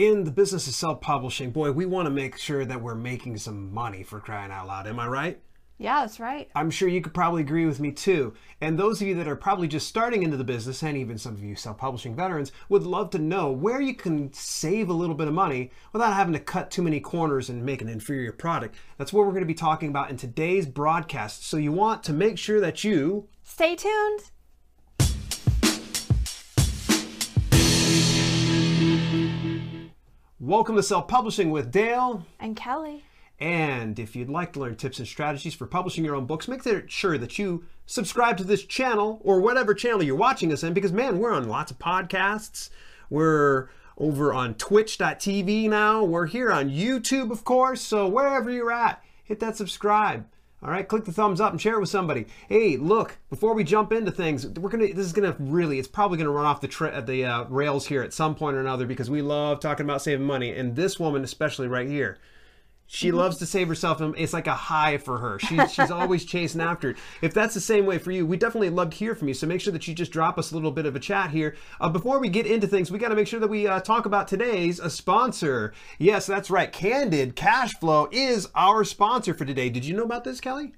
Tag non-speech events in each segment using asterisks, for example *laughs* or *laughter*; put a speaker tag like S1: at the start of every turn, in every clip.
S1: in the business of self publishing, boy, we want to make sure that we're making some money for crying out loud. Am I right?
S2: Yeah, that's right.
S1: I'm sure you could probably agree with me too. And those of you that are probably just starting into the business, and even some of you self publishing veterans, would love to know where you can save a little bit of money without having to cut too many corners and make an inferior product. That's what we're going to be talking about in today's broadcast. So you want to make sure that you
S2: Stay tuned.
S1: Welcome to self publishing with Dale.
S2: And Kelly.
S1: And if you'd like to learn tips and strategies for publishing your own books, make sure that you subscribe to this channel or whatever channel you're watching us in because, man, we're on lots of podcasts. We're over on twitch.tv now. We're here on YouTube, of course. So wherever you're at, hit that subscribe. All right, click the thumbs up and share it with somebody. Hey, look! Before we jump into things, we're gonna. This is gonna really. It's probably gonna run off the tra- the uh, rails here at some point or another because we love talking about saving money, and this woman especially right here. She loves to save herself, and it's like a high for her. She, she's always *laughs* chasing after it. If that's the same way for you, we definitely love to hear from you. So make sure that you just drop us a little bit of a chat here. Uh, before we get into things, we got to make sure that we uh, talk about today's a sponsor. Yes, that's right. Candid Cash Flow is our sponsor for today. Did you know about this, Kelly?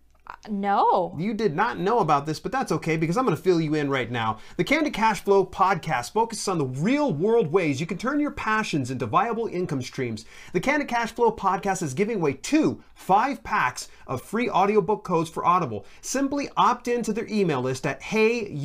S2: No.
S1: You did not know about this, but that's okay because I'm going to fill you in right now. The Candid Cash Flow podcast focuses on the real world ways you can turn your passions into viable income streams. The Candid Cash Flow podcast is giving away two five packs of free audiobook codes for Audible. Simply opt into their email list at heyyoava.com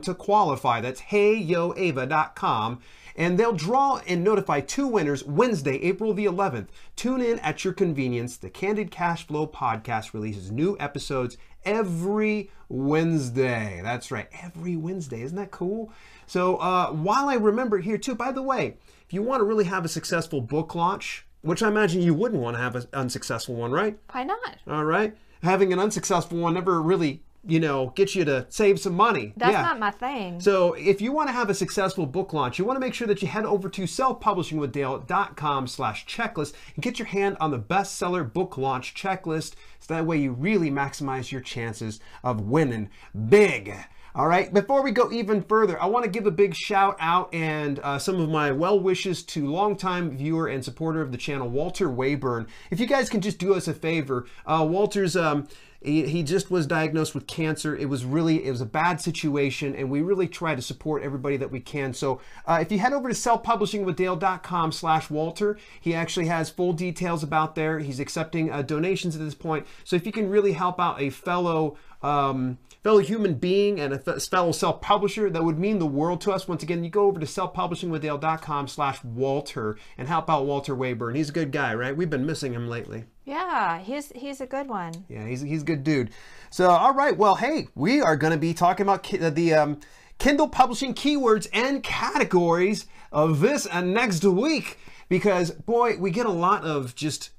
S1: to qualify. That's heyyoava.com and they'll draw and notify two winners Wednesday, April the 11th. Tune in at your convenience. The Candid Cash Flow podcast releases new episodes every Wednesday. That's right, every Wednesday. Isn't that cool? So, uh, while I remember here too, by the way, if you want to really have a successful book launch, which I imagine you wouldn't want to have an unsuccessful one, right?
S2: Why not?
S1: All right. Having an unsuccessful one never really you know, get you to save some money.
S2: That's yeah. not my thing.
S1: So if you want to have a successful book launch, you want to make sure that you head over to selfpublishingwithdale.com slash checklist and get your hand on the bestseller book launch checklist. So that way you really maximize your chances of winning big. All right, before we go even further, I want to give a big shout out and uh, some of my well wishes to longtime viewer and supporter of the channel, Walter Wayburn. If you guys can just do us a favor, uh, Walter's. Um, he, just was diagnosed with cancer. It was really, it was a bad situation, and we really try to support everybody that we can. So uh, if you head over to selfpublishingwithdale.com slash Walter, he actually has full details about there. He's accepting uh, donations at this point. So if you can really help out a fellow um, fellow human being and a fellow self-publisher that would mean the world to us. Once again you go over to selfpublishingwithdale.com slash walter and help out walter wayburn. He's a good guy right? We've been missing him lately.
S2: Yeah he's he's a good one.
S1: Yeah he's, he's a good dude. So all right well hey we are going to be talking about ki- the um, kindle publishing keywords and categories of this and next week because boy we get a lot of just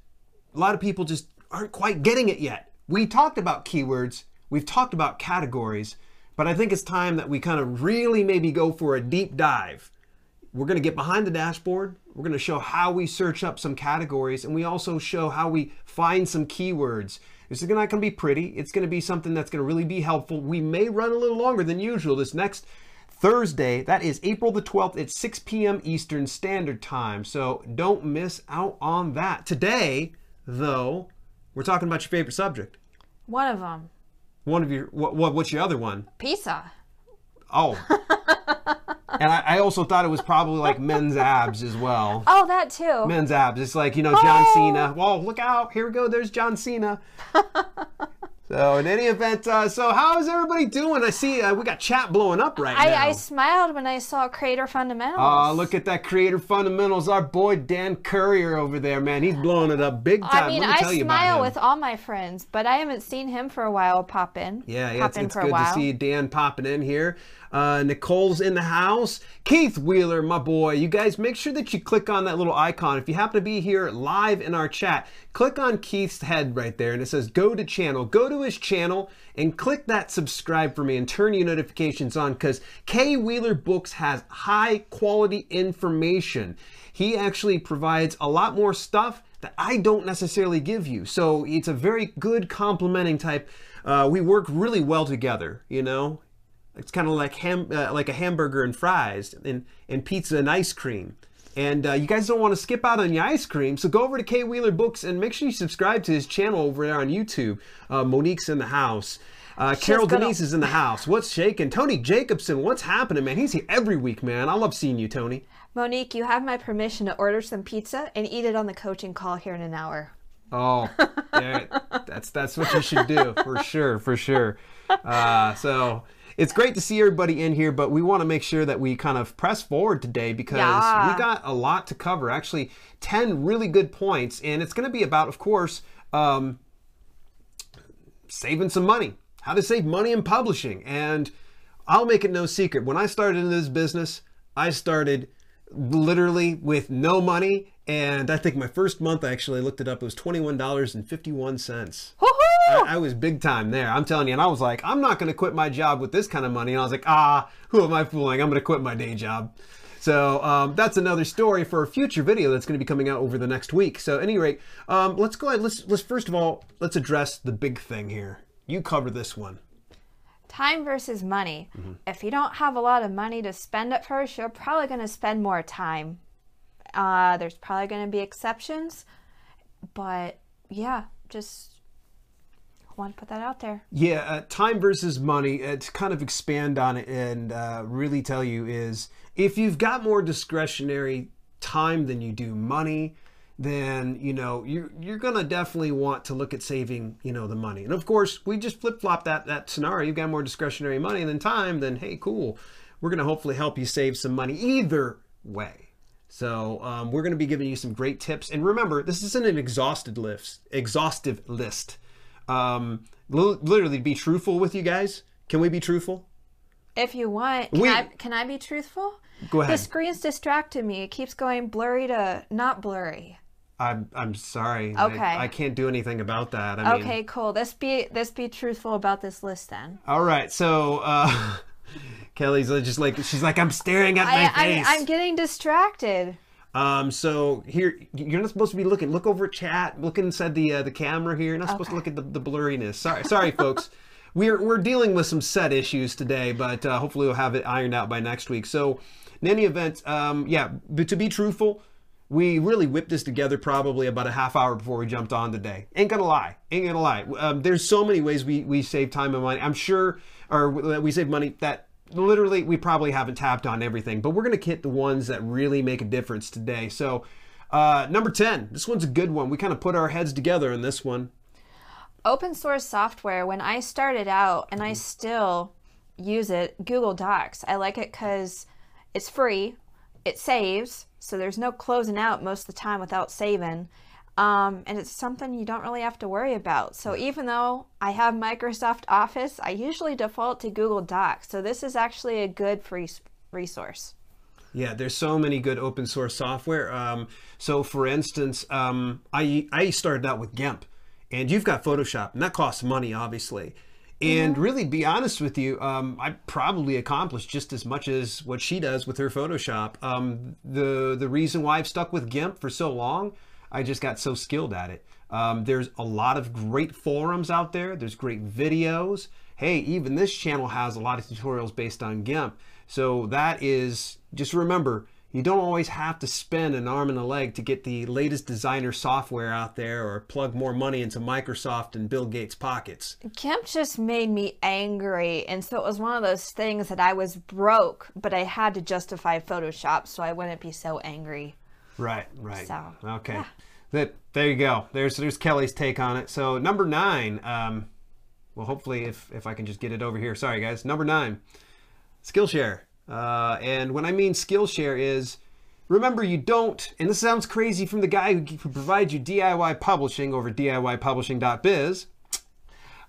S1: a lot of people just aren't quite getting it yet. We talked about keywords We've talked about categories, but I think it's time that we kind of really maybe go for a deep dive. We're going to get behind the dashboard. We're going to show how we search up some categories, and we also show how we find some keywords. This is not going to be pretty. It's going to be something that's going to really be helpful. We may run a little longer than usual this next Thursday. That is April the 12th at 6 p.m. Eastern Standard Time. So don't miss out on that. Today, though, we're talking about your favorite subject.
S2: One of them.
S1: One of your what, what what's your other one?
S2: Pizza.
S1: Oh. *laughs* and I, I, also thought it was probably like men's abs as well.
S2: Oh, that too.
S1: Men's abs. It's like, you know, John oh. Cena. Whoa, look out. Here we go. There's John Cena. So in any event, uh, so how is everybody doing? I see uh, we got chat blowing up right
S2: I,
S1: now.
S2: I smiled when I saw Creator Fundamentals.
S1: Oh, look at that Creator Fundamentals. Our boy Dan Courier over there, man. He's blowing it up big time.
S2: I mean, I smile with all my friends, but I haven't seen him for a while pop in.
S1: Yeah, yeah, pop it's, it's good to see Dan popping in here. Uh, Nicole's in the house. Keith Wheeler, my boy. You guys make sure that you click on that little icon. If you happen to be here live in our chat, click on Keith's head right there and it says go to channel. Go to his channel and click that subscribe for me and turn your notifications on because K Wheeler Books has high quality information. He actually provides a lot more stuff that I don't necessarily give you. So it's a very good complementing type. Uh, we work really well together, you know. It's kind of like ham, uh, like a hamburger and fries, and, and pizza and ice cream. And uh, you guys don't want to skip out on your ice cream, so go over to K Wheeler Books and make sure you subscribe to his channel over there on YouTube. Uh, Monique's in the house. Uh, Carol Denise is in the house. What's shaking? Tony Jacobson, what's happening, man? He's here every week, man. I love seeing you, Tony.
S2: Monique, you have my permission to order some pizza and eat it on the coaching call here in an hour.
S1: Oh, yeah, that's that's what you should do for sure, for sure. Uh, so it's great to see everybody in here, but we want to make sure that we kind of press forward today because
S2: Yeah.
S1: we got a lot to cover. Actually, ten really good points, and it's going to be about, of course, um, saving some money, how to save money in publishing. And I'll make it no secret, when I started in this business, I started literally with no money. And I think my first month, I actually looked it up, it was $21.51. I, I was big time there. I'm telling you, and I was like, I'm not going to quit my job with this kind of money. And I was like, ah, who am I fooling? I'm going to quit my day job. So um, that's another story for a future video that's going to be coming out over the next week. So, at any rate, um, let's go ahead. Let's let's first of all let's address the big thing here. You cover this one.
S2: Time versus money. If you don't have a lot of money to spend at first, you're probably going to spend more time. Uh, there's probably going to be exceptions, but yeah, just want to put that out there.
S1: Yeah, uh, time versus money. Uh, to kind of expand on it and uh, really tell you is if you've got more discretionary time than you do money, then you know you're you're gonna definitely want to look at saving you know the money. And of course, we just flip flop that that scenario. You've got more discretionary money than time. Then hey, cool. We're gonna hopefully help you save some money either way. So um, we're going to be giving you some great tips. And remember, this isn't an exhausted list. Exhaustive list. Um, li- literally, be truthful with you guys. Can we be truthful?
S2: If you want, can,
S1: We-
S2: I, can I be truthful?
S1: Go ahead.
S2: The screen's distracted me. It keeps going blurry to not blurry.
S1: I'm I'm sorry.
S2: Okay.
S1: I, I can't do anything about that. I mean,
S2: Okay, cool. Let's be let's be truthful about this list then.
S1: All right. So uh, *laughs* Kelly's just like she's like I'm staring at my
S2: I, I,
S1: face.
S2: I'm getting distracted.
S1: Um, so here you're not supposed to be looking. Look over at chat. Look inside the uh, the camera here. You're not supposed to look at the, the blurriness. Sorry, sorry, folks. *laughs* We're we're dealing with some set issues today, but uh, hopefully we'll have it ironed out by next week. So, in any event, um, yeah. But to be truthful, we really whipped this together probably about a half hour before we jumped on today. Ain't gonna lie. Ain't gonna lie. Um, there's so many ways we we save time and money. I'm sure, or we save money that literally we probably haven't tapped on everything, but we're going to hit the ones that really make a difference today. So, uh, number 10, this one's a good one. We kind of put our heads together in this one.
S2: Open source software, when I started out, and I still use it, Google Docs. I like it because it's free, it saves, so there's no closing out most of the time without saving. Um, and it's something you don't really have to worry about. So even though I have Microsoft Office, I usually default to Google Docs. So this is actually a good free resource.
S1: Yeah, there's so many good open source software. Um, so, for instance, um, I I started out with GIMP, and you've got Photoshop, and that costs money, obviously. And really, be honest with you, um, I probably accomplished just as much as what she does with her Photoshop. Um, the the reason why I've stuck with GIMP for so long, I just got so skilled at it. Um, there's a lot of great forums out there. There's great videos. Hey, even this channel has a lot of tutorials based on GIMP. So that is just remember, you don't always have to spend an arm and a leg to get the latest designer software out there or plug more money into Microsoft and Bill Gates' pockets.
S2: GIMP just made me angry. And so it was one of those things that I was broke, but I had to justify Photoshop so I wouldn't be so angry.
S1: Right, right.
S2: So,
S1: okay.
S2: yeah.
S1: That there you go. There's there's Kelly's take on it. So number nine. Um, well, hopefully, if if I can just get it over here. Sorry, guys. Number nine, Skillshare. Uh, and when I mean Skillshare is, remember you don't. And this sounds crazy from the guy who, who provides you DIY publishing over DIYpublishing.biz.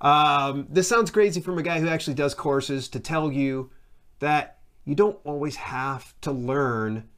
S1: Um, this sounds crazy from a guy who actually does courses to tell you that you don't always have to learn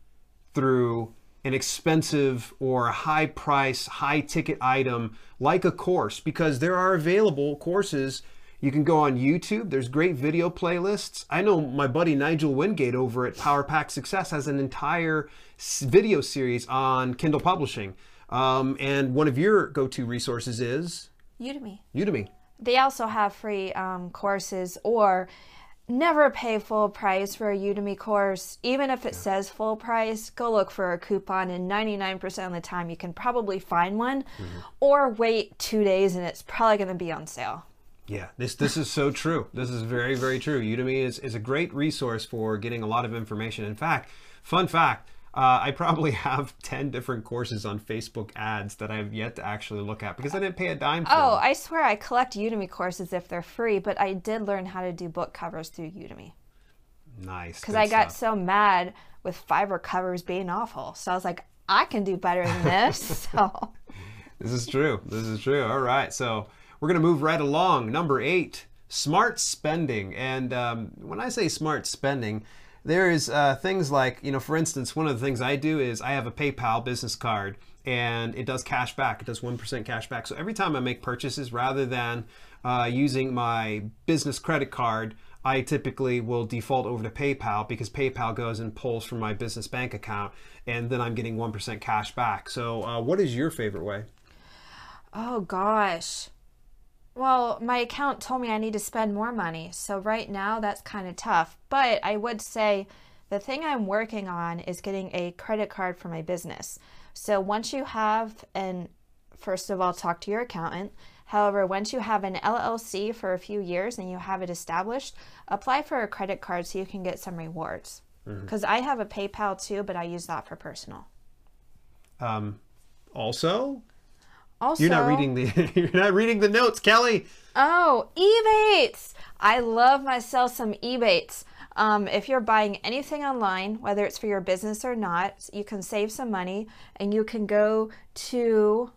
S1: through an expensive or a high price, high ticket item like a course because there are available courses. You can go on YouTube. There's great video playlists. I know my buddy Nigel Wingate over at Power Pack Success has an entire video series on Kindle publishing. Um, and one of your go to resources is
S2: Udemy.
S1: Udemy.
S2: They also have free um, courses, or never pay full price for a Udemy course. Even if it says full price, go look for a coupon, and 99% of the time you can probably find one, mm-hmm. or wait two days and it's probably going to be on sale.
S1: Yeah, this this is so true. This is very very true. Udemy is is a great resource for getting a lot of information. In fact, fun fact. Uh, I probably *laughs* have 10 different courses on Facebook ads that I have yet to actually look at because I didn't pay a dime for
S2: Oh,
S1: them.
S2: I swear I collect Udemy courses if they're free, but I did learn how to do book covers through Udemy
S1: Nice.
S2: because I got
S1: stuff.
S2: so mad with Fiverr covers being awful. So I was like, I can do better than this. *laughs* so
S1: This is true. This is true. All right. So we're going to move right along. Number eight, smart spending. And um, when I say smart spending, there is uh, things like, you know, for instance, one of the things I do is I have a PayPal business card and it does cash back. It does 1% cash back. So every time I make purchases, rather than uh, using my business credit card, I typically will default over to PayPal because PayPal goes and pulls from my business bank account and then I'm getting 1% cash back. So, uh, what is your favorite way?
S2: Oh gosh. Well, my account told me I need to spend more money. So right now that's kind of tough. But I would say the thing I'm working on is getting a credit card for my business. So once you have an first of all talk to your accountant. However, once you have an LLC for a few years and you have it established, apply for a credit card so you can get some rewards. Because I have a PayPal too, but I use that for personal.
S1: Um, also,
S2: Also,
S1: you're not reading the *laughs* you're not reading the notes, Kelly.
S2: Oh, Ebates! I love myself some Ebates. Um, if you're buying anything online, whether it's for your business or not, you can save some money and you can go to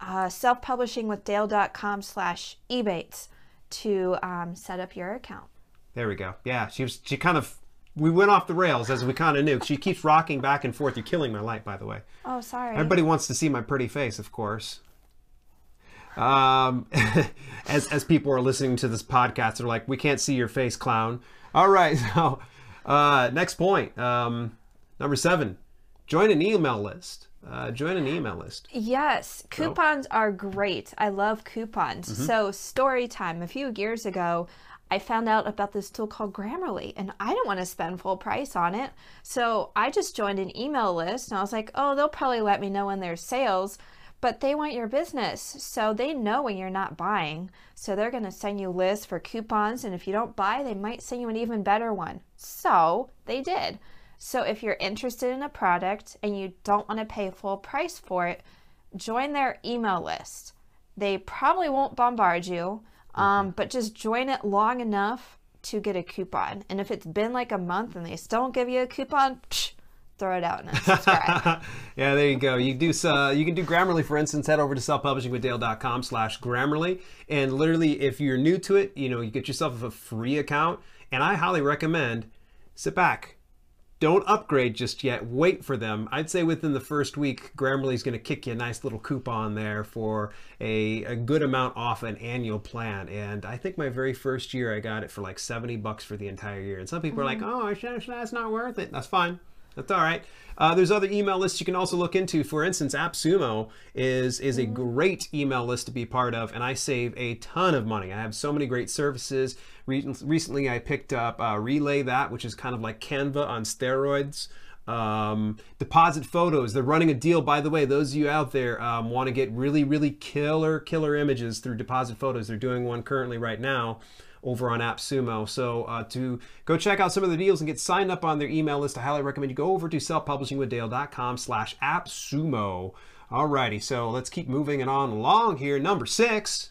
S2: uh, selfpublishingwithdale.com slash Ebates to um, set up your account.
S1: There we go. Yeah, she was. She kind of. We went off the rails as we kind of knew. She keeps rocking back and forth. You're killing my light, by the way.
S2: Oh, sorry.
S1: Everybody wants to see my pretty face, of course. Um, *laughs* as as people are listening to this podcast, they're like, "We can't see your face, clown." All right. *laughs* So, uh, next point. Um, number seven. Join an email list. Uh, join an email list.
S2: Yes, coupons are great. I love coupons.
S1: Mm-hmm.
S2: So, story time. A few years ago, I found out about this tool called Grammarly, and I didn't want to spend full price on it. So, I just joined an email list, and I was like, oh, they'll probably let me know when there's sales. But they want your business, so they know when you're not buying. So they're going to send you lists for coupons, and if you don't buy, they might send you an even better one. So they did. So if you're interested in a product and you don't want to pay full price for it, join their email list. They probably won't bombard you, um, but just join it long enough to get a coupon. And if it's been like a month and they still don't give you a coupon, psh, throw it out and unsubscribe. *laughs*
S1: yeah, there you go. You do uh, you can do Grammarly, for instance. Head over to selfpublishingwithdale.com slash Grammarly, and literally, if you're new to it, you know you get yourself a free account. And I highly recommend sit back, don't upgrade just yet. Wait for them. I'd say within the first week, Grammarly's going to kick you a nice little coupon there for a, a good amount off an annual plan. And I think my very first year, I got it for like 70 bucks for the entire year. And some people are like, oh, that's not worth it. That's fine. That's all right. Uh, there's other email lists you can also look into. For instance, AppSumo is is a great email list to be part of, and I save a ton of money. I have so many great services. Re- recently, I picked up uh, RelayThat, which is kind of like Canva on steroids. Um, deposit photos. They're running a deal, by the way. Those of you out there um, want to get really, really killer, killer images through deposit photos. They're doing one currently right now over on AppSumo. So uh, to go check out some of the deals and get signed up on their email list, I highly recommend you go over to selfpublishingwithdale.com slash AppSumo. Alrighty, so let's keep moving it on along here. Number six.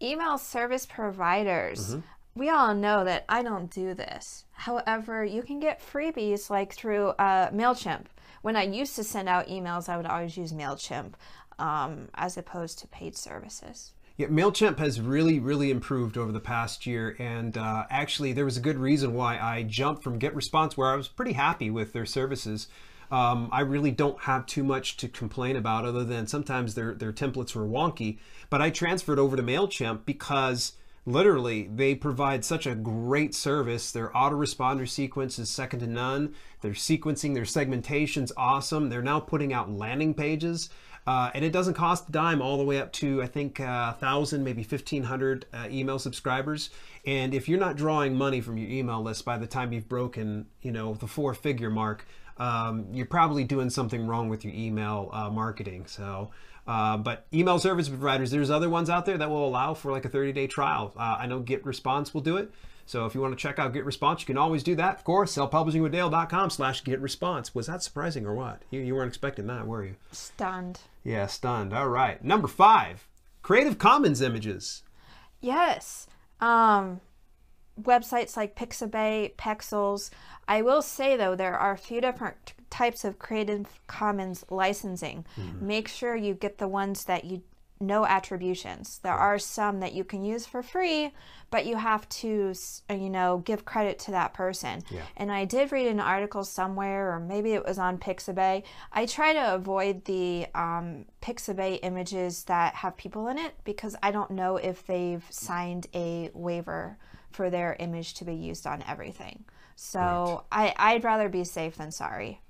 S2: Email service providers. We all know that I don't do this. However, you can get freebies like through uh, MailChimp. When I used to send out emails, I would always use MailChimp um, as opposed to paid services.
S1: Yeah, MailChimp has really, really improved over the past year. And uh, actually, there was a good reason why I jumped from GetResponse, where I was pretty happy with their services. Um, I really don't have too much to complain about, other than sometimes their, their templates were wonky. But I transferred over to MailChimp because literally they provide such a great service. Their autoresponder sequence is second to none. Their sequencing, their segmentation's awesome. They're now putting out landing pages Uh, and it doesn't cost a dime all the way up to, I think, uh, 1,000, maybe 1,500 uh, email subscribers. And if you're not drawing money from your email list by the time you've broken, you know, the four figure mark, um, you're probably doing something wrong with your email uh, marketing. So, uh, but email service providers, there's other ones out there that will allow for like a 30 day trial. Uh, I know GetResponse will do it. So if you want to check out GetResponse, you can always do that. Of course, selfpublishingwithdale.com slash GetResponse. Was that surprising or what? You, you weren't expecting that, were you?
S2: Stunned.
S1: Yeah, stunned. All right. Number five, Creative Commons images.
S2: Yes. Um, websites like Pixabay, Pexels. I will say though, there are a few different types of Creative Commons licensing. Mm-hmm. Make sure you get the ones that you no attributions. There are some that you can use for free, but you have to, uh, you know, give credit to that person. Yeah. And I did read an article somewhere, or maybe it was on Pixabay. I try to avoid the um, Pixabay images that have people in it because I don't know if they've signed a waiver for their image to be used on everything. So right. I, I'd rather be safe than sorry.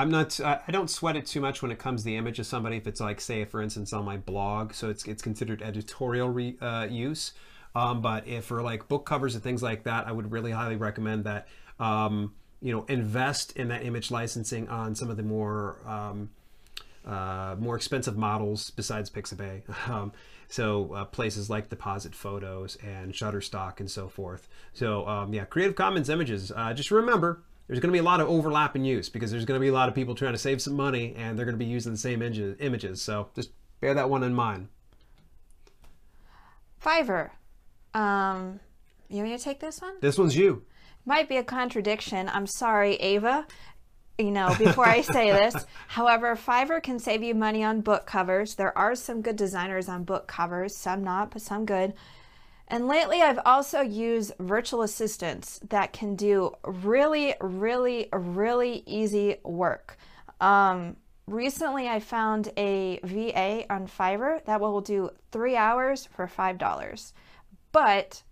S1: I'm not. I don't sweat it too much when it comes to the image of somebody. If it's like, say, for instance, on my blog, so it's it's considered editorial re, uh, use. Um, but if for like book covers and things like that, I would really highly recommend that. Um, you know, invest in that image licensing on some of the more um, uh, more expensive models besides Pixabay. *laughs* Um, so uh, places like Deposit Photos and Shutterstock and so forth. So um, yeah, Creative Commons images. Uh, just remember, there's going to be a lot of overlap in use because there's going to be a lot of people trying to save some money and they're going to be using the same images. So just bear that one in mind.
S2: Fiverr. Um, you want me to take this one?
S1: This one's you.
S2: Might be a contradiction. I'm sorry, Ava. You know, before I say *laughs* this. However, Fiverr can save you money on book covers. There are some good designers on book covers, some not, but some good. And lately, I've also used virtual assistants that can do really, really, really easy work. Um, recently, I found a VA on Fiverr that will do three hours for $5. But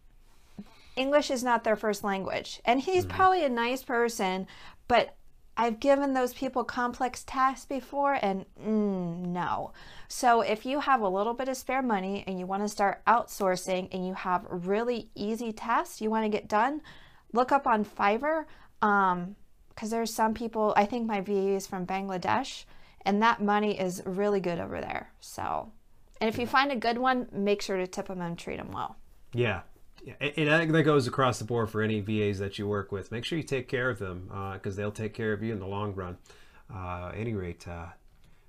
S2: English is not their first language. And he's mm-hmm. probably a nice person, but I've given those people complex tasks before and mm, no. So if you have a little bit of spare money and you want to start outsourcing and you have really easy tasks you want to get done, look up on Fiverr because um, there's some people, I think my VA is from Bangladesh and that money is really good over there. So, and if you find a good one, make sure to tip them and treat them well.
S1: Yeah, it, it, that goes across the board for any VAs that you work with. Make sure you take care of them because uh, they'll take care of you in the long run. Uh, any rate, uh,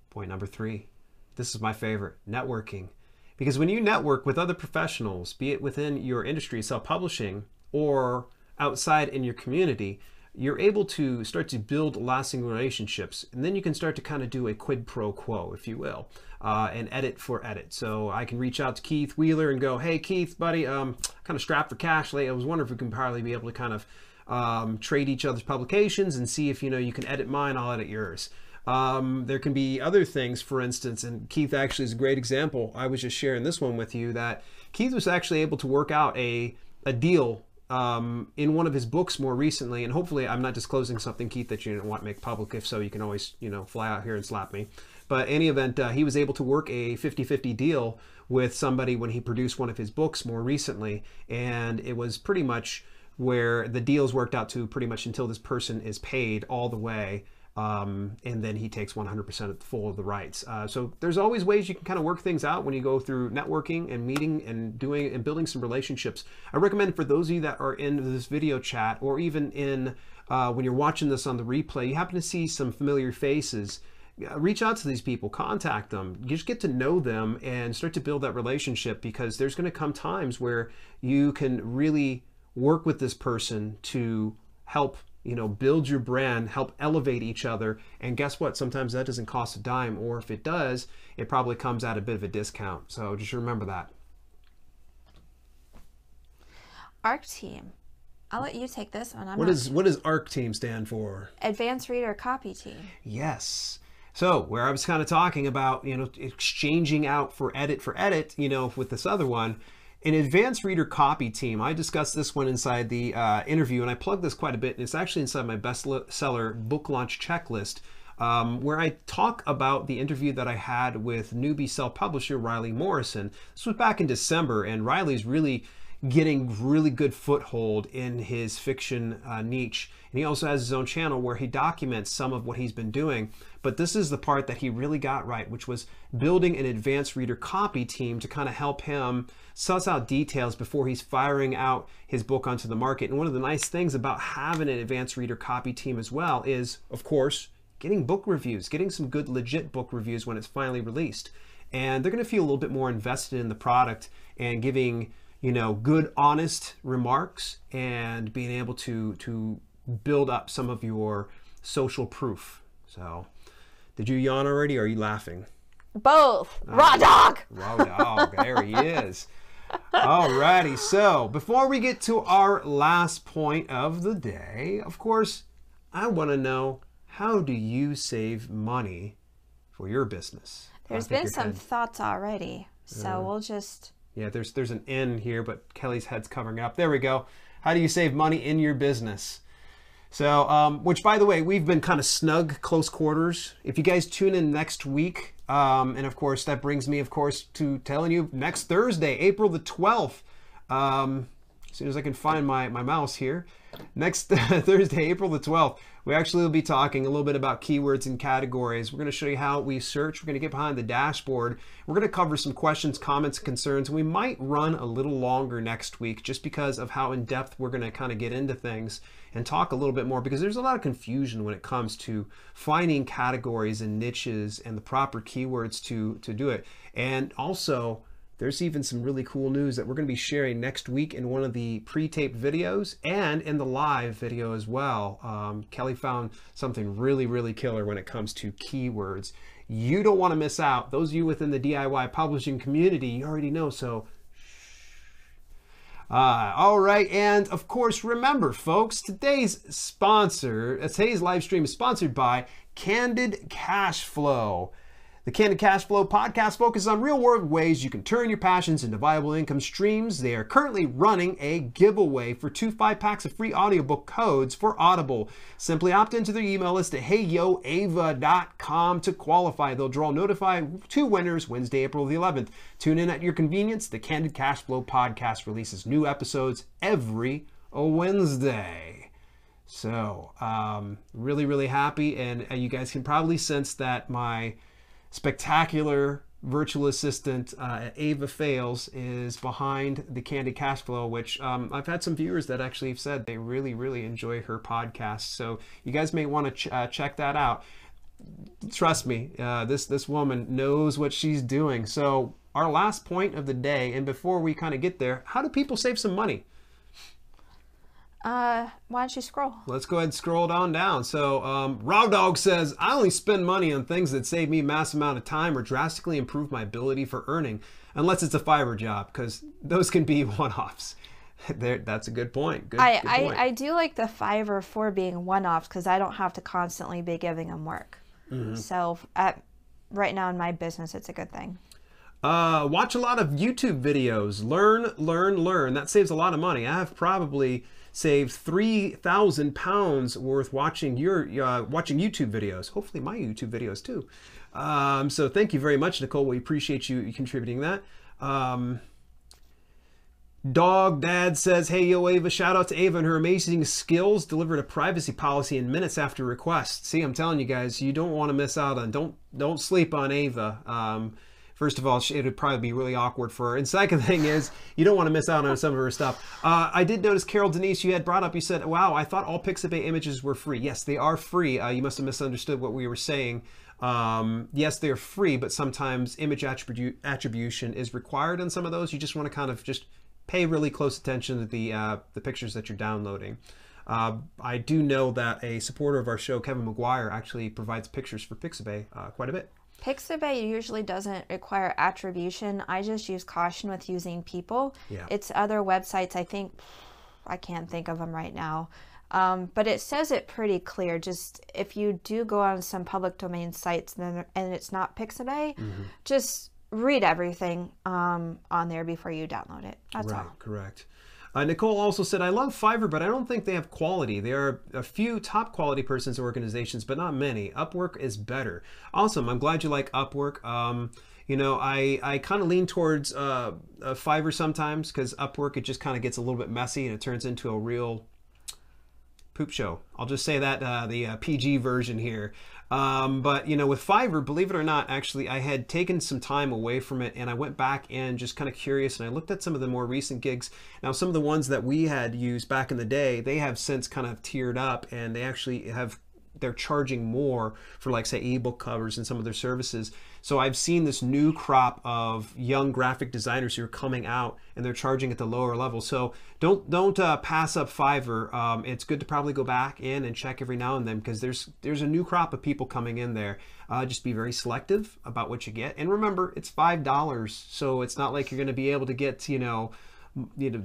S1: point number three. This is my favorite networking. Because when you network with other professionals, be it within your industry, self publishing, or outside in your community, you're able to start to build lasting relationships. And then you can start to kind of do a quid pro quo, if you will uh, and edit for edit. So I can reach out to Keith Wheeler and go, hey, Keith, buddy, um, kind of strapped for cash late. I was wondering if we can probably be able to kind of um, trade each other's publications and see if, you know, you can edit mine, I'll edit yours. Um, there can be other things, for instance, and Keith actually is a great example. I was just sharing this one with you that Keith was actually able to work out a, a deal um, in one of his books more recently, and hopefully I'm not disclosing something, Keith, that you didn't want to make public. If so, you can always, you know, fly out here and slap me. But any event, uh, he was able to work a 50-50 deal with somebody when he produced one of his books more recently, and it was pretty much where the deals worked out to pretty much until this person is paid all the way. Um, and then he takes 100% of the full of the rights. Uh, so there's always ways you can kind of work things out when you go through networking and meeting and doing and building some relationships. I recommend for those of you that are in this video chat or even in uh, when you're watching this on the replay, you happen to see some familiar faces reach out to these people, contact them, you just get to know them and start to build that relationship because there's going to come times where you can really work with this person to help you know build your brand help elevate each other and guess what sometimes that doesn't cost a dime or if it does it probably comes at a bit of a discount so just remember that
S2: arc team I'll let you take this one. I'm
S1: what is what does ARC team stand for?
S2: Advanced Reader Copy Team.
S1: Yes. So where I was kind of talking about, you know, exchanging out for edit for edit, you know, with this other one, an advanced reader copy team. I discussed this one inside the uh, interview, and I plugged this quite a bit. And it's actually inside my bestseller book launch checklist. um, where I talk about the interview that I had with newbie self publisher Riley Morrison. This was back in December, and Riley's really getting really good foothold in his fiction uh, niche. And he also has his own channel where he documents some of what he's been doing. But this is the part that he really got right, which was building an advanced reader copy team to kind of help him suss out details before he's firing out his book onto the market. And one of the nice things about having an advanced reader copy team as well is, of course, getting book reviews, getting some good legit book reviews when it's finally released. And they're going to feel a little bit more invested in the product and giving you know, good, honest remarks and being able to to build up some of your social proof. So, did you yawn already? Or are you laughing?
S2: Both. Oh, raw dog.
S1: Raw dog. there he is. Alrighty. So, before we get to our last point of the day, of course, I want to know how do you save money for your business?
S2: There's been some head. thoughts already, so uh, we'll just
S1: yeah, there's there's an N here, but Kelly's head's covering it up. There we go. How do you save money in your business? So, um, which by the way, we've been kind of snug, close quarters. If you guys tune in next week, um, and of course that brings me, of course, to telling you next Thursday, April the 12th. Um, as soon as I can find my, my mouse here. Next *laughs* Thursday, April the 12th, we actually will be talking a little bit about keywords and categories. We're going to show you how we search. We're going to get behind the dashboard. We're going to cover some questions, comments, concerns. We might run a little longer next week just because of how in depth we're going to kind of get into things and talk a little bit more because there's a lot of confusion when it comes to finding categories and niches and the proper keywords to, to do it. And also, there's even some really cool news that we're going to be sharing next week in one of the pre-taped videos and in the live video as well. Um, Kelly found something really, really killer when it comes to keywords. You don't want to miss out. Those of you within the DIY publishing community, you already know, so uh, all right, and of course, remember, folks, today's sponsor, uh, today's live stream is sponsored by Candid Cash Flow. The Candid Cash Flow podcast focuses on real world ways you can turn your passions into viable income streams. They are currently running a giveaway for two five packs of free audiobook codes for Audible. Simply opt into their email list at heyyoava.com to qualify. They'll draw notify two winners Wednesday, April the 11th. Tune in at your convenience. The Candid Cash Flow podcast releases new episodes every Wednesday. So, um, really, really happy. And uh, you guys can probably sense that my spectacular virtual assistant uh, Ava Fails is behind the Candid Cash Flow, which um, I've had some viewers that actually have said they really, really enjoy her podcast. So you guys may want to ch- uh, check that out. Trust me, uh, this this woman knows what she's doing. So our last point of the day, and before we kind of get there, how do people save some money?
S2: Uh, why don't you scroll?
S1: Let's go ahead and scroll down down. So, um, Raw Dog says, I only spend money on things that save me a mass amount of time or drastically improve my ability for earning, unless it's a Fiverr job, because those can be *laughs* one-offs. *laughs* there, that's a good point. Good,
S2: I,
S1: good
S2: point. I, I do like the Fiverr for being one-offs because I don't have to constantly be giving them work. Mm-hmm. So, at right now in my business, it's a good thing.
S1: Uh, watch a lot of YouTube videos. Learn, learn, learn. That saves a lot of money. I have probably saved 3,000 pounds worth watching your uh, watching YouTube videos. Hopefully my YouTube videos too. Um, so thank you very much, Nicole. We appreciate you contributing that. Um, Dog Dad says, Hey, yo, Ava, shout out to Ava and her amazing skills. Delivered a privacy policy in minutes after request. See, I'm telling you guys, you don't want to miss out on, don't, don't sleep on Ava. Um, First of all, it would probably be really awkward for her. And second *laughs* thing is, you don't want to miss out on some of her stuff. Uh, I did notice, Carol Denise, you had brought up, you said, wow, I thought all Pixabay images were free. Yes, they are free. Uh, you must have misunderstood what we were saying. Um, yes, they're free, but sometimes image attribu- attribution is required on some of those. You just want to kind of just pay really close attention to the, uh, the pictures that you're downloading. Uh, I do know that a supporter of our show, Kevin McGuire, actually provides pictures for Pixabay uh, quite a bit.
S2: Pixabay usually doesn't require attribution. I just use caution with using people. Yeah. It's other websites, I think, I can't think of them right now. Um, but it says it pretty clear. Just if you do go on some public domain sites and, and it's not Pixabay, mm-hmm. just read everything um, on there before you download it. That's
S1: right,
S2: all.
S1: Correct. Uh, Nicole also said, I love Fiverr, but I don't think they have quality. There are a few top quality persons organizations, but not many. Upwork is better. Awesome. I'm glad you like Upwork. Um, you know, I, I kind of lean towards uh, uh, Fiverr sometimes because Upwork, it just kind of gets a little bit messy and it turns into a real poop show. I'll just say that uh, the uh, PG version here. Um, but you know, with Fiverr, believe it or not, actually, I had taken some time away from it, and I went back and just kind of curious, and I looked at some of the more recent gigs. Now, some of the ones that we had used back in the day, they have since kind of tiered up, and they actually have they're charging more for like say ebook covers and some of their services so i've seen this new crop of young graphic designers who are coming out and they're charging at the lower level. So don't don't uh, pass up fiverr. Um, it's good to probably go back in and check every now and then because there's there's a new crop of people coming in there. Uh, just be very selective about what you get. And remember it's five dollars so it's not like you're going to be able to get you know you know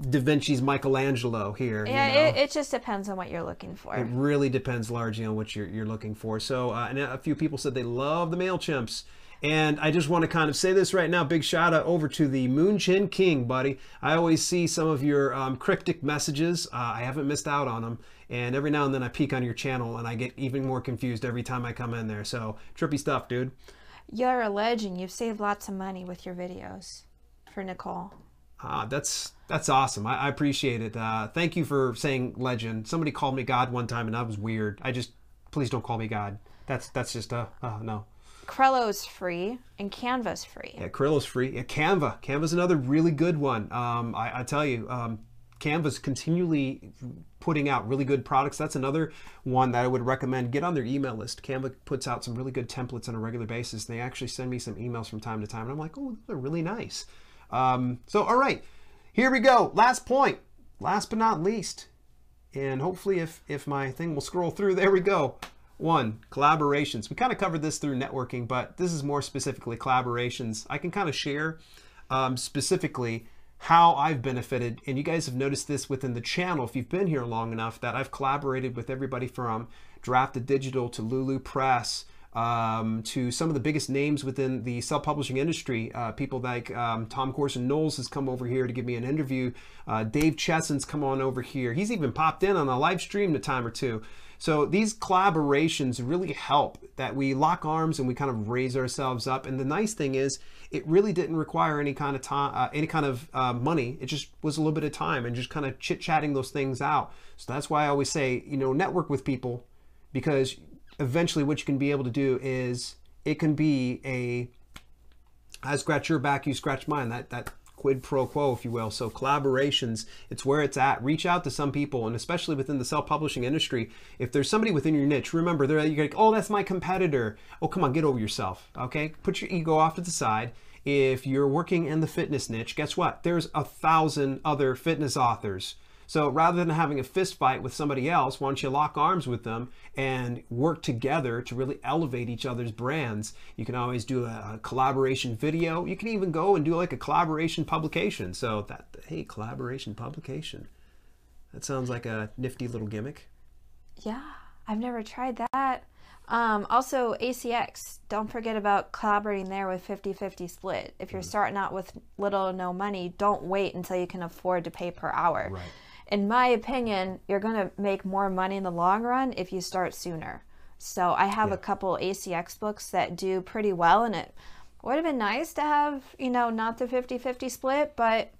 S1: Da Vinci's Michelangelo here.
S2: Yeah,
S1: you know?
S2: it, it just depends on what you're looking for.
S1: It really depends largely on what you're, you're looking for. So, uh, and a few people said they love the MailChimps. And I just want to kind of say this right now. Big shout out over to the Moonchen King, buddy. I always see some of your um, cryptic messages. Uh, I haven't missed out on them. And every now and then I peek on your channel and I get even more confused every time I come in there. So, trippy stuff, dude.
S2: You're a legend. You've saved lots of money with your videos for Nicole.
S1: Uh, that's that's awesome. I, I appreciate it. Uh, thank you for saying legend. Somebody called me God one time, and that was weird. I just please don't call me God. That's that's just uh, uh no.
S2: Crello's free and Canva's free.
S1: Yeah, Crello's free. Yeah, Canva. Canva's another really good one. Um, I, I tell you, um, Canva's continually putting out really good products. That's another one that I would recommend. Get on their email list. Canva puts out some really good templates on a regular basis. They actually send me some emails from time to time, and I'm like, oh, they're really nice. Um, so, all right, here we go. Last point, last but not least, and hopefully, if if my thing will scroll through, there we go. One, collaborations. We kind of covered this through networking, but this is more specifically collaborations. I can kind of share um, specifically how I've benefited, and you guys have noticed this within the channel if you've been here long enough that I've collaborated with everybody from Draft2Digital to Lulu Press um, to some of the biggest names within the self-publishing industry. Uh, people like um, Tom Corson Knowles has come over here to give me an interview. Uh, Dave Chesson's come on over here. He's even popped in on a live stream a time or two. So these collaborations really help that we lock arms and we kind of raise ourselves up. And the nice thing is, it really didn't require any kind of time, uh, any kind of uh, money. It just was a little bit of time and just kind of chit chatting those things out. So that's why I always say, you know, network with people because eventually what you can be able to do is it can be a I scratch your back, you scratch mine. That that quid pro quo, if you will. So collaborations, it's where it's at. Reach out to some people, and especially within the self-publishing industry, if there's somebody within your niche, remember they're you're like, oh, that's my competitor. Oh, come on, get over yourself. Okay, put your ego off to the side. If you're working in the fitness niche, guess what? There's a thousand other fitness authors so rather than having a fist fight with somebody else, why don't you lock arms with them and work together to really elevate each other's brands? You can always do a, collaboration video. You can even go and do like a collaboration publication. So that, hey, collaboration publication. That sounds like a nifty little gimmick.
S2: Yeah, I've never tried that. Um, also, ACX, don't forget about collaborating there with 50 50 split. If you're mm-hmm. starting out with little or no money, don't wait until you can afford to pay per hour.
S1: Right
S2: in my opinion, you're going to make more money in the long run if you start sooner. So I have yeah. a couple ACX books that do pretty well, and it would have been nice to have, you know, not the 50 50 split, but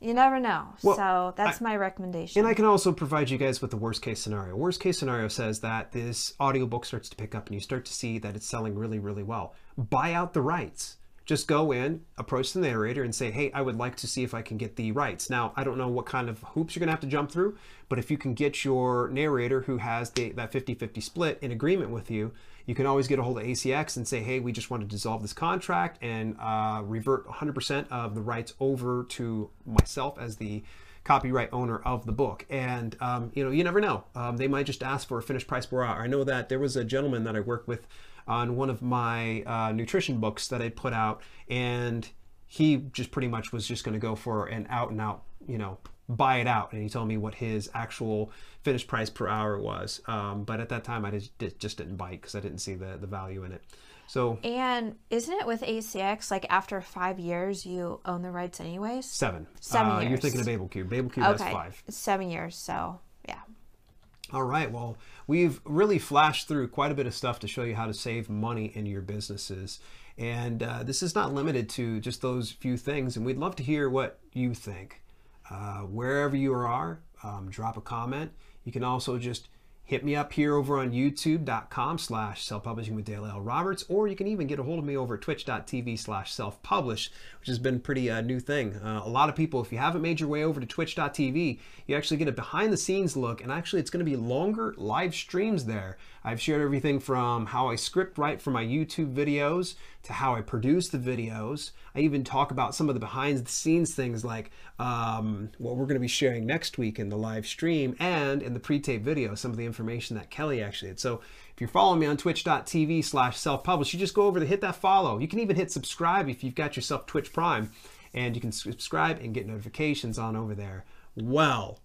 S2: you never know. Well, so that's I, my recommendation.
S1: And I can also provide you guys with the worst case scenario. Worst case scenario says that this audiobook starts to pick up and you start to see that it's selling really, really well. Buy out the rights just go in, approach the narrator, and say, hey, I would like to see if I can get the rights. Now, I don't know what kind of hoops you're going to have to jump through, but if you can get your narrator who has the, that 50 50 split in agreement with you, you can always get a hold of ACX and say, hey, we just want to dissolve this contract and uh, revert 100% of the rights over to myself as the copyright owner of the book. And, um, you know, you never know. Um, they might just ask for a finished price per. I know that there was a gentleman that I worked with on one of my uh, nutrition books that I put out, and he just pretty much was just going to go for an out and out, you know, buy it out. And he told me what his actual finished price per hour was. Um, but at that time, I just, just didn't bite because I didn't see the, the value in it. So
S2: And isn't it with ACX like after five years you own the rights anyways?
S1: seven.
S2: Seven
S1: uh, You're thinking of Babelcube. Babel Cube
S2: Okay,
S1: has five.
S2: seven years. So yeah.
S1: All right. Well, we've really flashed through quite a bit of stuff to show you how to save money in your businesses. And uh, this is not limited to just those few things. And we'd love to hear what you think. Uh, wherever you are, um, drop a comment. You can also just hit me up here over on youtube.com slash self-publishing with Dale L. Roberts, or you can even get a hold of me over twitch.tv slash self-publish, which has been pretty uh, new thing. Uh, a lot of people, if you haven't made your way over to twitch.tv, you actually get a behind-the-scenes look, and actually it's going to be longer live streams there. I've shared everything from how I script write for my YouTube videos to how I produce the videos. I even talk about some of the behind the scenes things like um, what we're going to be sharing next week in the live stream and in the pre-tape video, some of the information that Kelly actually had. So if you're following me on twitch.tv slash self-publish, you just go over to hit that follow. You can even hit subscribe if you've got yourself Twitch Prime and you can subscribe and get notifications on over there. Well,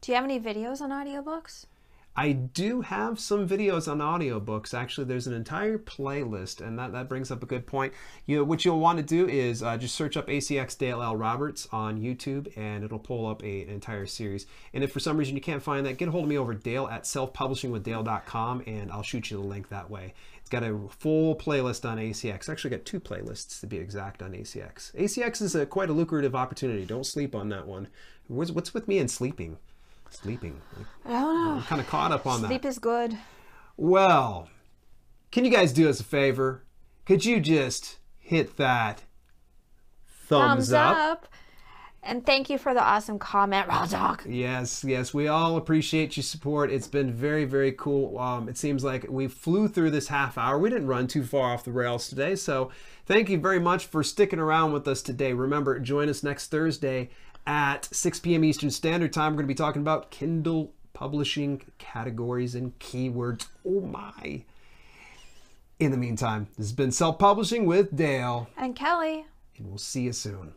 S2: Do you have any videos on audiobooks?
S1: I do have some videos on audiobooks. Actually, there's an entire playlist, and that, that brings up a good point. You know, what you'll want to do is uh, just search up ACX Dale L. Roberts on YouTube, and it'll pull up a, an entire series. And if for some reason you can't find that, get a hold of me over Dale at selfpublishingwithdale.com, and I'll shoot you the link that way. It's got a full playlist on ACX. Actually, got two playlists to be exact on ACX. ACX is a, quite a lucrative opportunity. Don't sleep on that one. What's, what's with me and sleeping? Sleeping.
S2: I don't know.
S1: I'm kind of caught up on that.
S2: Sleep is good.
S1: Well, can you guys do us a favor? Could you just hit that thumbs,
S2: Thumbs up. And thank you for the awesome comment, Raw Dog.
S1: Yes, yes, we all appreciate your support. It's been very, very cool. Um, it seems like we flew through this half hour. We didn't run too far off the rails today, so thank you very much for sticking around with us today. Remember, join us next Thursday at 6 p.m. Eastern Standard Time. We're going to be talking about Kindle publishing categories and keywords. Oh my! In the meantime, this has been Self Publishing with Dale,
S2: And Kelly.
S1: and we'll see you soon.